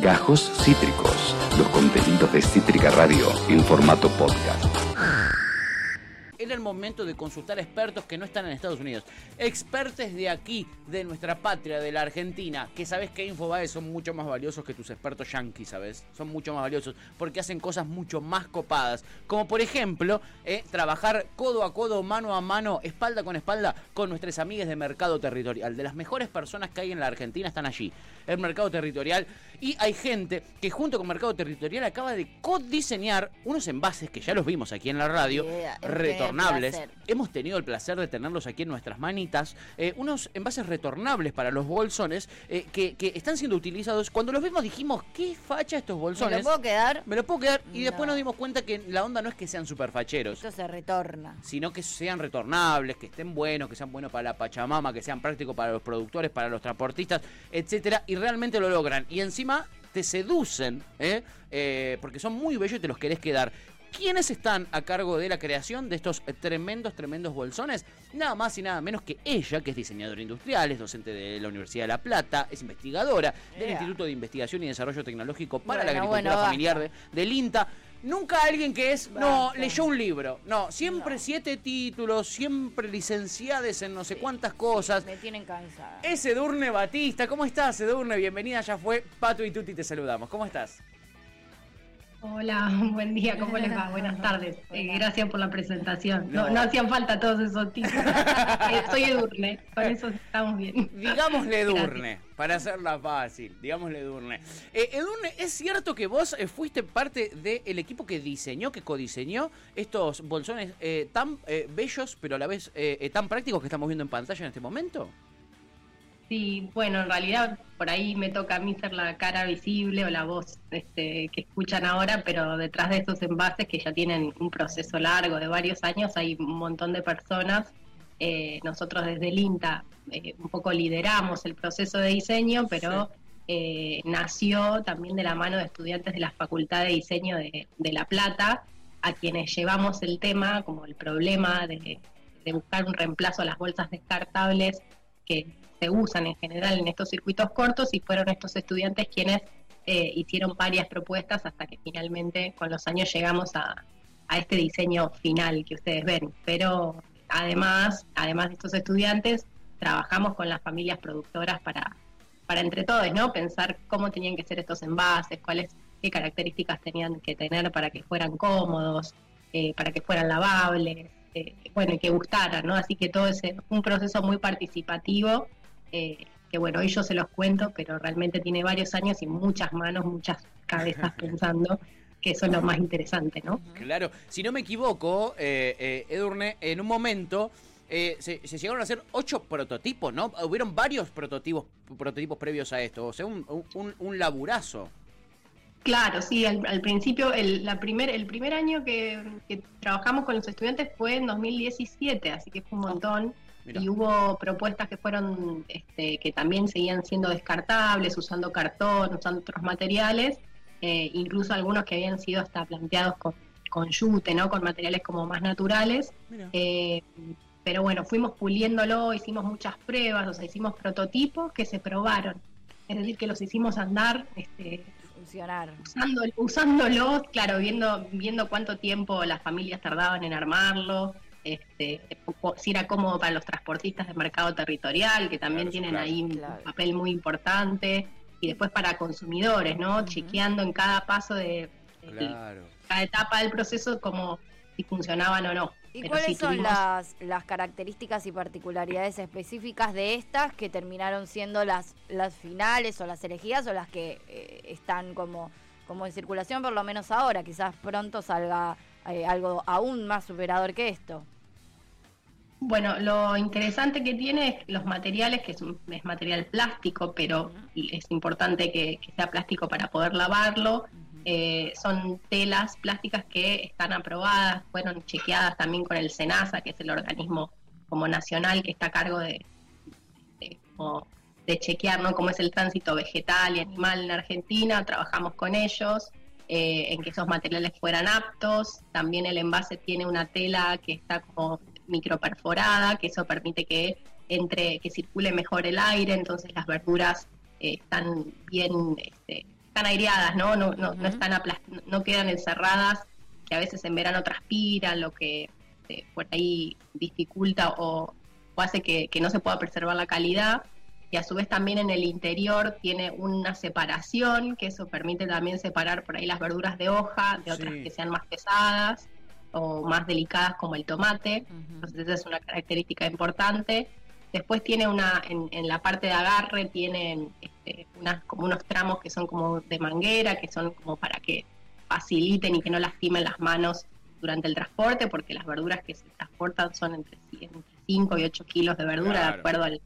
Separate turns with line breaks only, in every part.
Gajos Cítricos, los contenidos de Cítrica Radio en formato podcast.
Era el momento de consultar expertos que no están en Estados Unidos. Expertos de aquí, de nuestra patria, de la Argentina, que sabes que Infobae son mucho más valiosos que tus expertos yankees, ¿sabes? Son mucho más valiosos porque hacen cosas mucho más copadas. Como por ejemplo, eh, trabajar codo a codo, mano a mano, espalda con espalda con nuestras amigas de Mercado Territorial. De las mejores personas que hay en la Argentina están allí. El Mercado Territorial. Y hay gente que junto con Mercado Territorial acaba de codiseñar unos envases que ya los vimos aquí en la radio.
Yeah,
retornables. Hemos tenido el placer de tenerlos aquí en nuestras manitas. eh, unos envases retornables para los bolsones eh, que, que están siendo utilizados. Cuando los vimos dijimos, ¿qué facha estos
¿Me
bolsones?
lo puedo quedar?
Me lo puedo quedar. Y después
No.
nos dimos cuenta que la onda no es que sean super facheros
Esto se retorna.
sino que sean retornables, que estén buenos, que sean buenos para la Pachamama, que sean prácticos para los productores, para los transportistas, etcétera, y realmente lo logran. Y encima te seducen, ¿eh? Eh, porque son muy bellos y te los querés quedar. ¿Quiénes están a cargo de la creación de estos tremendos, tremendos bolsones? Nada más y nada menos que ella, que es diseñadora industrial, es docente de la Universidad de La Plata, es investigadora del. Instituto de Investigación y Desarrollo Tecnológico para
Bueno,
la Agricultura
bueno,
Familiar de, del INTA. Nunca alguien que es, no, leyó un libro. No, siempre siete títulos, siempre licenciades en no sé cuántas cosas.
Me tienen cansada.
Es Edurne Batista. ¿Cómo estás, Edurne? Bienvenida, ya fue. Pato y Tuti te saludamos. ¿Cómo estás?
Hola, buen día, ¿cómo les va? Buenas tardes. Eh, gracias por la presentación. No,
No.
no hacían falta todos esos títulos. Eh, soy Edurne, con eso estamos bien.
Digámosle Edurne, para hacerla fácil. Digámosle Edurne. Eh, Edurne, ¿es cierto que vos eh, fuiste parte del equipo que diseñó, que codiseñó estos bolsones eh, tan eh, bellos, pero a la vez tan prácticos que estamos viendo en pantalla en este momento?
Sí, bueno, en realidad por ahí me toca a mí ser la cara visible o la voz este, que escuchan ahora, pero detrás de esos envases que ya tienen un proceso largo de varios años hay un montón de personas. Eh, nosotros desde el INTA eh, un poco lideramos el proceso de diseño, pero eh, nació también de la mano de estudiantes de la Facultad de Diseño de, de La Plata, a quienes llevamos el tema como el problema de, de buscar un reemplazo a las bolsas descartables que se usan en general en estos circuitos cortos y fueron estos estudiantes quienes eh, hicieron varias propuestas hasta que finalmente con los años llegamos a, este diseño final que ustedes ven. Pero además, además de estos estudiantes, trabajamos con las familias productoras para, para entre todos, ¿no? Pensar cómo tenían que ser estos envases, cuáles, qué características tenían que tener para que fueran cómodos, eh, para que fueran lavables, eh, bueno, y que gustaran, ¿no? Así que todo es un proceso muy participativo, eh, que bueno, hoy yo se los cuento, pero realmente tiene varios años y muchas manos, muchas cabezas pensando, que eso es lo más interesante, ¿no?
Claro, si no me equivoco, eh, eh, Edurne, en un momento eh, se, se llegaron a hacer ocho prototipos, ¿no? Hubieron varios prototipos, prototipos previos a esto, o sea, un, un, un laburazo.
Claro, sí, al, al principio, el, la primer, el primer año que, que trabajamos con los estudiantes fue en 2017, así que fue un montón. Y hubo propuestas que fueron, este, que también seguían siendo descartables, usando cartón, usando otros materiales, eh, incluso algunos que habían sido hasta planteados con, con yute, ¿no? Con materiales como más naturales. Eh, pero bueno, fuimos puliéndolo, hicimos muchas pruebas, o sea, hicimos prototipos que se probaron. Es decir, que los hicimos andar este,
Funcionar.
usando, usándolos, claro, viendo, viendo cuánto tiempo las familias tardaban en armarlo, este, si era cómodo para los transportistas de mercado territorial, que también
Claro,
tienen
claro.
ahí un papel muy importante, y después para consumidores, ¿no? Chequeando en cada paso de, cada etapa del proceso como si funcionaban o no.
¿Y
Pero
cuáles
sí
son las, las características y particularidades específicas de estas que terminaron siendo las, las finales o las elegidas o las que eh, están como, como en circulación por lo menos ahora? Quizás pronto salga eh, algo aún más superador que esto.
Bueno, lo interesante que tiene es los materiales, que es, un- es material plástico, pero es importante que, que sea plástico para poder lavarlo. Eh, son telas plásticas que están aprobadas, fueron chequeadas también con el SENASA, que es el organismo como nacional que está a cargo de, de, como de chequear ¿no? cómo es el tránsito vegetal y animal en Argentina. Trabajamos con ellos eh, en que esos materiales fueran aptos. También el envase tiene una tela que está como microperforada, que eso permite que entre, que circule mejor el aire, entonces las verduras eh, están bien, este, están aireadas, ¿no? No, no, no están no quedan encerradas, que a veces en verano transpiran, lo que eh, por ahí dificulta o, hace que, no se pueda preservar la calidad. Y a su vez también en el interior tiene una separación, que eso permite también separar por ahí las verduras de hoja de otras que sean más pesadas o más delicadas como el tomate. Entonces esa es una característica importante. Después tiene una, en, la parte de agarre tienen este, unas, como unos tramos que son como de manguera, que son como para que faciliten y que no lastimen las manos durante el transporte, porque las verduras que se transportan son entre, 5 y 8 kilos de verdura, de acuerdo al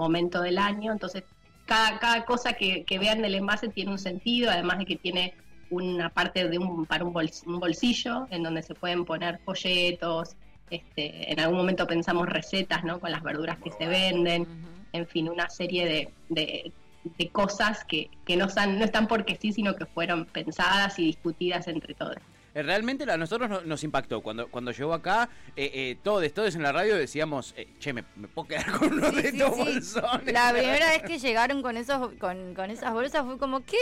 momento del año. Entonces, cada, cada cosa que, que vean del envase tiene un sentido, además de que tiene una parte de un, para un, bolsillo en donde se pueden poner folletos, este, en algún momento pensamos recetas ¿no? con las verduras que se venden, en fin, una serie de, de, cosas que, que no, están, no están porque sí, sino que fueron pensadas y discutidas entre todos.
Eh, realmente a nosotros nos, impactó. Cuando, cuando llegó acá, eh, eh, todos, todos en la radio decíamos, eh, che, me, puedo quedar con uno de estos bolsones.
La primera vez que llegaron con esos, con, con esas bolsas fue como, ¿qué?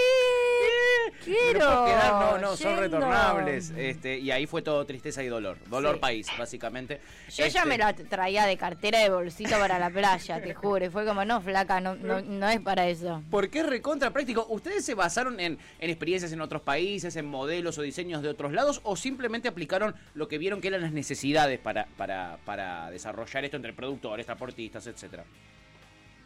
Quiero.
no, no, son retornables. Este, y ahí fue todo tristeza y dolor. Dolor país, básicamente.
Yo ya me este, la traía de cartera de bolsito para la playa, te juro. Y fue como, no, flaca, no, no, no es para eso.
¿Por qué recontra práctico? ¿Ustedes se basaron en, en experiencias en otros países, en modelos o diseños de otros lados? ¿O simplemente aplicaron lo que vieron que eran las necesidades para, para, para desarrollar esto entre productores, transportistas, etcétera?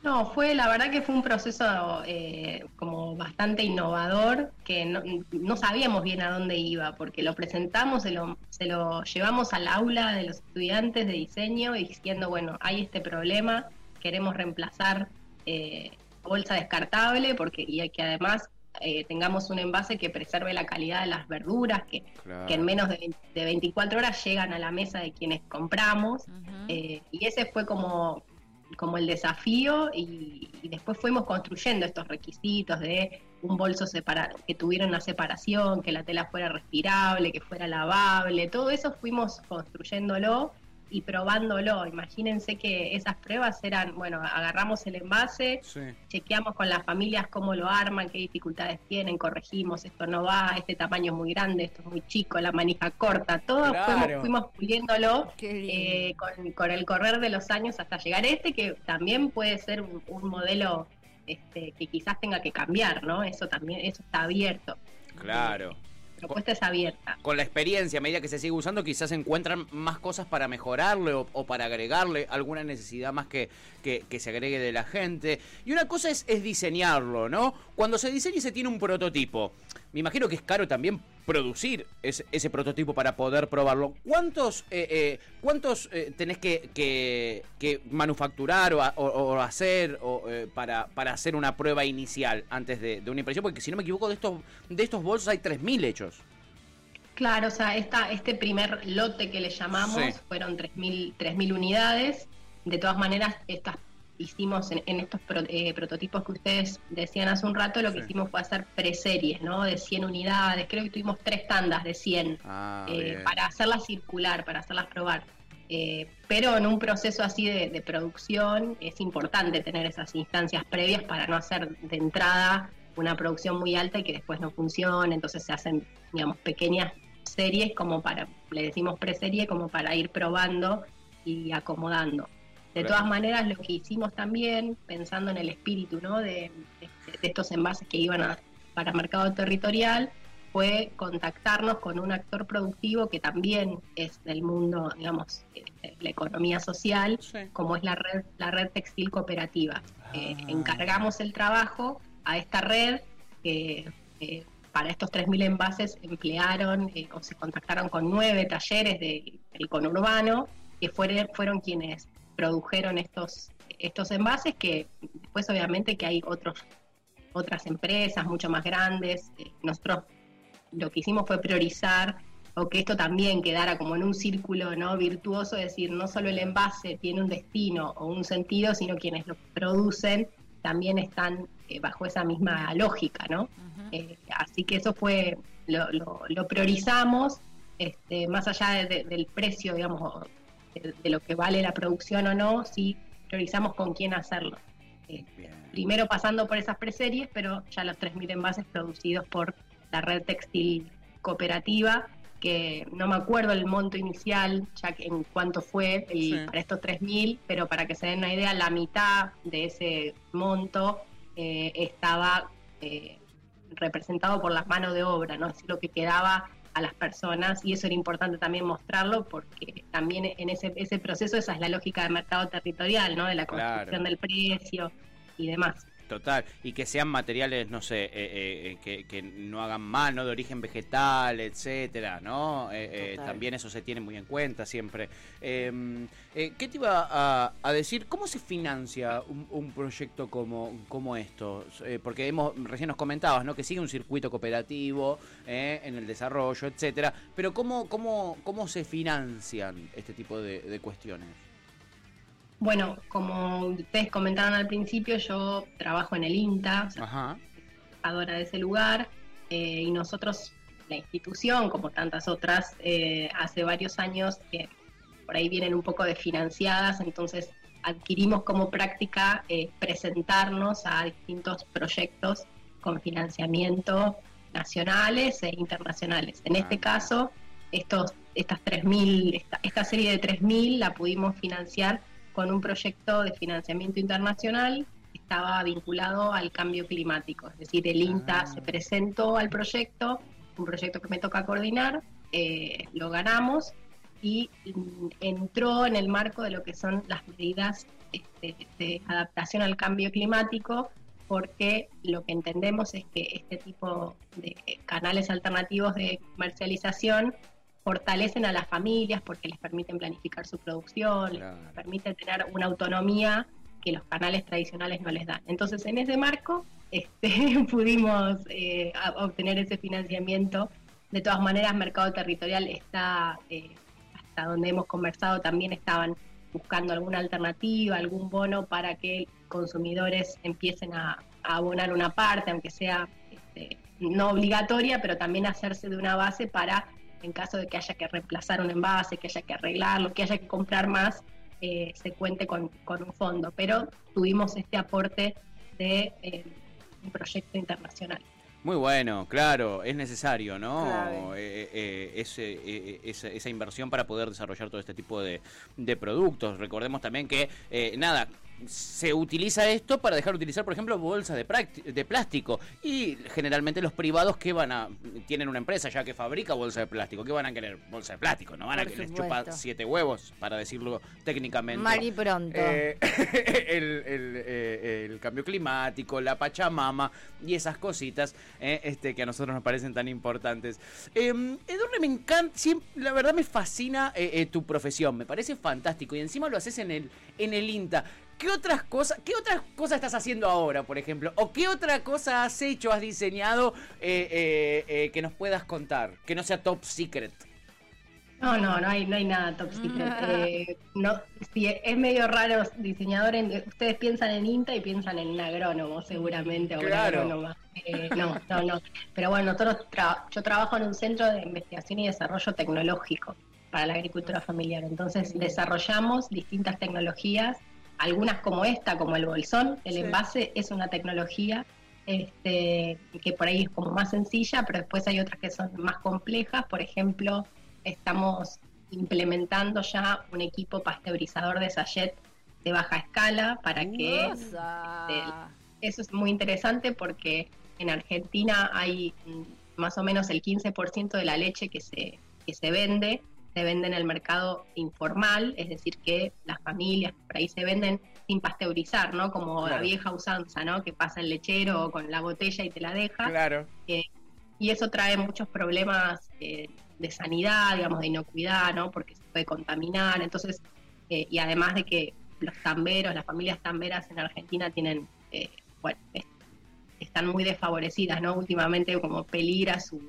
No, fue la verdad que fue un proceso eh, como bastante innovador, que no, sabíamos bien a dónde iba, porque lo presentamos, se lo, se lo llevamos al aula de los estudiantes de diseño diciendo, bueno, hay este problema, queremos reemplazar eh, bolsa descartable, porque y que además eh, tengamos un envase que preserve la calidad de las verduras, que, que en menos de, 24 horas llegan a la mesa de quienes compramos. y ese fue como como el desafío y, después fuimos construyendo estos requisitos de un bolso separado, que tuviera una separación, que la tela fuera respirable, que fuera lavable, todo eso fuimos construyéndolo y probándolo. Imagínense que esas pruebas eran, bueno, agarramos el envase, chequeamos con las familias cómo lo arman, qué dificultades tienen, corregimos, esto no va, este tamaño es muy grande, esto es muy chico, la manija corta, todo fuimos, puliéndolo eh, con, el correr de los años hasta llegar a este, que también puede ser un, modelo este, que quizás tenga que cambiar, ¿no? Eso también, eso está abierto.
Claro
propuesta es abierta.
Con la experiencia, a medida que se sigue usando, quizás encuentran más cosas para mejorarle o, para agregarle alguna necesidad más que, que, se agregue de la gente. Y una cosa es, es diseñarlo, ¿no? Cuando se diseña y se tiene un prototipo, me imagino que es caro también producir ese, ese prototipo para poder probarlo. ¿Cuántos, eh, eh, cuántos eh, tenés que, que, manufacturar o, hacer o, para, para hacer una prueba inicial antes de, una impresión? Porque si no me equivoco, de estos, de estos bolsos hay 3.000 hechos.
Claro, o sea, esta, este primer lote que le llamamos fueron 3.000 unidades. De todas maneras, estas hicimos en, estos eh, prototipos que ustedes decían hace un rato, lo que hicimos fue hacer preseries, ¿no? De 100 unidades, creo que tuvimos tres tandas de 100 ah, eh, para hacerlas circular, para hacerlas probar. Eh, pero en un proceso así de, producción es importante tener esas instancias previas para no hacer de entrada una producción muy alta y que después no funcione, entonces se hacen, digamos, pequeñas series como para, le decimos preserie, como para ir probando y acomodando. De todas maneras, lo que hicimos también, pensando en el espíritu ¿no? de, estos envases que iban a, para mercado territorial, fue contactarnos con un actor productivo que también es del mundo, digamos, de la economía social, como es la red, la red textil cooperativa. Eh, ah. encargamos el trabajo a esta red que eh, para estos 3.000 envases emplearon eh, o se contactaron con nueve talleres del conurbano, que fueron, fueron quienes produjeron estos, estos envases que después obviamente que hay otros, otras empresas mucho más grandes. Eh, nosotros lo que hicimos fue priorizar o que esto también quedara como en un círculo no virtuoso, es decir, no solo el envase tiene un destino o un sentido, sino quienes lo producen también están eh, bajo esa misma lógica, ¿no? Eh, así que eso fue, lo, lo, priorizamos, este, más allá del precio, digamos, de, lo que vale la producción o no, si priorizamos con quién hacerlo. Eh, primero pasando por esas preseries, pero ya los 3.000 envases producidos por la red textil cooperativa, que no me acuerdo el monto inicial, ya que en cuánto fue el, para estos 3.000, pero para que se den una idea, la mitad de ese monto eh, estaba eh, representado por las manos de obra, ¿no? Es lo que quedaba a las personas y eso era importante también mostrarlo porque también en ese, ese proceso esa es la lógica del mercado territorial, ¿no? De la construcción del precio y demás.
Total, y que sean materiales, no sé, eh, eh, eh, que, no hagan mano de origen vegetal, etcétera, ¿no? también eso se tiene muy en cuenta siempre. Em, ¿Qué te iba a, decir? ¿Cómo se financia un, proyecto como, como esto? porque hemos, recién nos comentabas, ¿no? Que sigue un circuito cooperativo en el desarrollo, etcétera, pero ¿cómo, cómo, cómo se financian este tipo de cuestiones?
Bueno, como ustedes comentaron al principio, yo trabajo en el INTA, o de ese lugar, eh, y nosotros, la institución, como tantas otras, eh, hace varios años que por ahí vienen un poco desfinanciadas, entonces adquirimos como práctica eh, presentarnos a distintos proyectos con financiamiento nacionales e internacionales. En este ah. caso, estos, estas 3.000, esta, esta serie de 3.000 la pudimos financiar con un proyecto de financiamiento internacional que estaba vinculado al cambio climático. Es decir, el INTA ah. se presentó al proyecto, un proyecto que me toca coordinar, eh, lo ganamos y entró en el marco de lo que son las medidas este, de adaptación al cambio climático, porque lo que entendemos es que este tipo de canales alternativos de comercialización fortalecen a las familias porque les permiten planificar su producción, les permiten tener una autonomía que los canales tradicionales no les dan. Entonces, en ese marco este, pudimos eh, obtener ese financiamiento. De todas maneras, Mercado Territorial está, eh, hasta donde hemos conversado, también estaban buscando alguna alternativa, algún bono para que consumidores empiecen a, abonar una parte, aunque sea este, no obligatoria, pero también hacerse de una base para en caso de que haya que reemplazar un envase, que haya que arreglarlo, que haya que comprar más, eh, se cuente con, un fondo. Pero tuvimos este aporte de eh, un proyecto internacional.
Muy bueno, claro, es necesario, ¿no? Eh, esa, inversión para poder desarrollar todo este tipo de, de productos. Recordemos también que, nada, se utiliza esto para dejar de utilizar, por ejemplo, bolsas de, de plástico. Y generalmente los privados que van a. tienen una empresa ya que fabrica bolsas de plástico. ¿Qué van a querer? Bolsa de plástico. No van a querer chupar siete huevos, para decirlo técnicamente.
Mal y pronto.
Eh, eh, el, cambio climático, la Pachamama y esas cositas eh, este, que a nosotros nos parecen tan importantes. Em, Edurne, me encanta. la verdad me fascina tu profesión. Me parece fantástico. Y encima lo haces en el, en el INTA. ¿Qué otras cosas, qué otras cosas estás haciendo ahora, por ejemplo? ¿O qué otra cosa has hecho, has diseñado eh, eh, eh, que nos puedas contar? Que no sea top secret.
No, no, no hay, no hay nada top secret. no, es medio raro diseñador. ustedes piensan en INTA y piensan en un agrónomo, seguramente, o claro. no, no, no. Pero bueno, nosotros yo trabajo en un centro de investigación y desarrollo tecnológico para la agricultura familiar. Entonces, desarrollamos distintas tecnologías algunas como esta, como el bolsón, el envase es una tecnología este, que por ahí es como más sencilla, pero después hay otras que son más complejas. Por ejemplo, estamos implementando ya un equipo pasteurizador de sachet de baja escala para que este, eso es muy interesante porque en Argentina hay mm, más o menos el 15% de la leche que se, que se vende se vende en el mercado informal, es decir, que las familias por ahí se venden sin pasteurizar, ¿no? Como la vieja usanza, ¿no? Que pasa el lechero con la botella y te la deja.
Claro.
Eh, y eso trae muchos problemas eh, de sanidad, digamos, de inocuidad, ¿no? Porque se puede contaminar. Entonces, eh, y además de que los tamberos, las familias tamberas en Argentina tienen, bueno, están muy desfavorecidas, ¿no? Últimamente como peligra su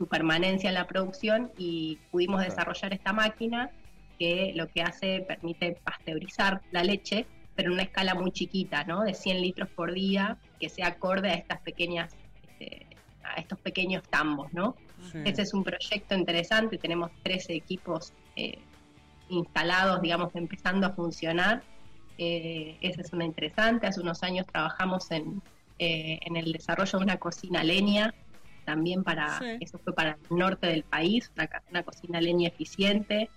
su permanencia en la producción y pudimos desarrollar esta máquina que lo que hace permite pasteurizar la leche, pero en una escala muy chiquita, ¿no? De 100 litros por día, que sea acorde a estas pequeñas, este, a estos pequeños tambos, ¿no? Ese es un proyecto interesante, tenemos 13 equipos eh, instalados, digamos, empezando a funcionar. eh, esa es una interesante. Hace unos años trabajamos en, eh, en el desarrollo de una cocina leña, también para, eso fue para el norte del país, una, cocina leña eficiente,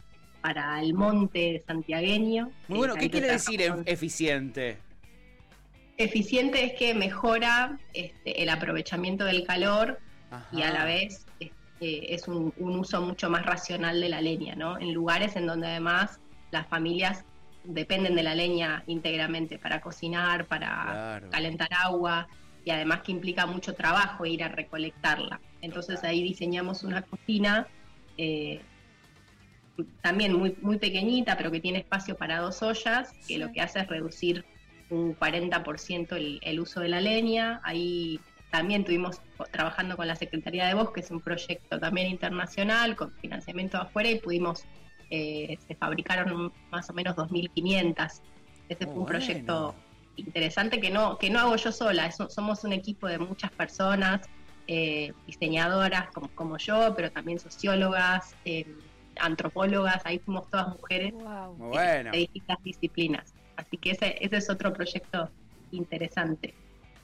para el monte santiagueño.
Muy bueno, ¿qué quiere decir eficiente?
Eficiente es que mejora este, el aprovechamiento del calor y a la vez este, es un, uso mucho más racional de la leña, ¿no? En lugares en donde además las familias dependen de la leña íntegramente para cocinar, para calentar agua y además que implica mucho trabajo ir a recolectarla. Entonces ahí diseñamos una cocina eh, también muy, muy pequeñita, pero que tiene espacio para dos ollas, que lo que hace es reducir un 40% el, el uso de la leña. Ahí también estuvimos trabajando con la Secretaría de Bosques, un proyecto también internacional con financiamiento de afuera y pudimos eh, se fabricaron más o menos 2.500. Ese fue un proyecto interesante que no, que no hago yo sola, somos un equipo de muchas personas, eh, diseñadoras como, yo, pero también sociólogas, eh, antropólogas, ahí fuimos todas mujeres de distintas disciplinas. Así que ese, ese es otro proyecto interesante.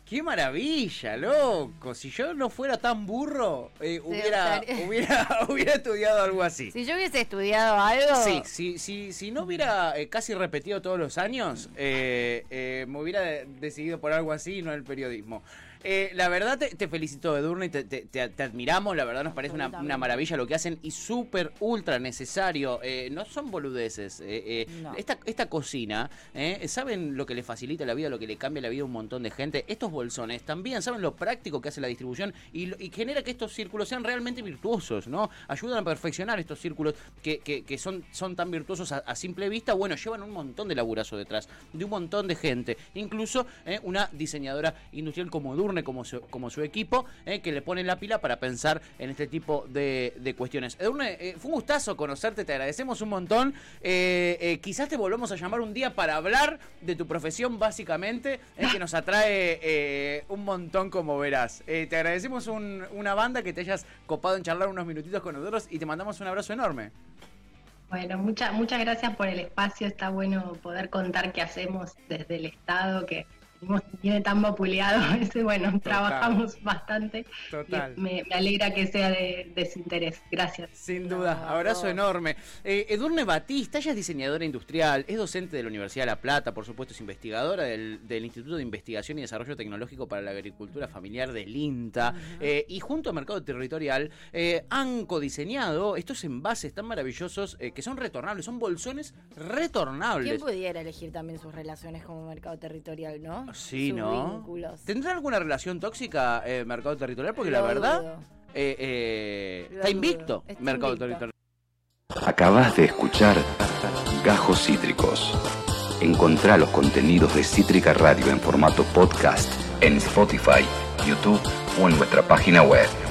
¡Qué maravilla, loco! Si yo no fuera tan burro, eh, hubiera, hubiera, hubiera, estudiado algo así.
Si yo hubiese estudiado algo.
Sí, si, si, si no hubiera eh, casi repetido todos los años, eh, me hubiera decidido por algo así y no el periodismo. Eh, la verdad te, felicito, Edurne, y te, admiramos. La verdad nos parece una, maravilla lo que hacen y súper, ultra necesario. Eh, no son boludeces. Eh, esta, esta cocina, ¿saben lo que le facilita la vida, lo que le cambia la vida a un montón de gente? Estos bolsones también saben lo práctico que hace la distribución y, genera que estos círculos sean realmente virtuosos, ¿no? Ayudan a perfeccionar estos círculos que, son, son tan virtuosos a, simple vista. Bueno, llevan un montón de laburazo detrás, de un montón de gente. Incluso una diseñadora industrial como Edurne como su, equipo, eh, que le ponen la pila para pensar en este tipo de, cuestiones. Edurne, eh, fue un gustazo conocerte, te agradecemos un montón. Eh, quizás te volvemos a llamar un día para hablar de tu profesión, básicamente, que nos atrae un montón, como verás. te agradecemos una banda que te hayas copado en charlar unos minutitos con nosotros y te mandamos un abrazo enorme.
Bueno, muchas muchas gracias por el espacio. Está bueno poder contar qué hacemos desde el Estado, que tiene tan vapuleado, ese, bueno, trabajamos bastante. Total. Me, alegra que sea de, de, su interés. Gracias.
Sin duda, abrazo enorme. Eh, Edurne Batista, ella es diseñadora industrial, es docente de la Universidad de La Plata, por supuesto es investigadora del, Instituto de Investigación y Desarrollo Tecnológico para la Agricultura Familiar del INTA, eh, y junto a Mercado Territorial eh, han codiseñado estos envases tan maravillosos eh, que son retornables, son bolsones retornables.
¿Quién pudiera elegir también sus relaciones como Mercado Territorial, no?
Sí, ¿no? ¿Tendrá alguna relación tóxica eh, Mercado Territorial? Porque la verdad eh, eh, está invicto Mercado Territorial.
Acabas de escuchar Gajos Cítricos. Encontrá los contenidos de Cítrica Radio en formato podcast en Spotify, YouTube o en nuestra página web.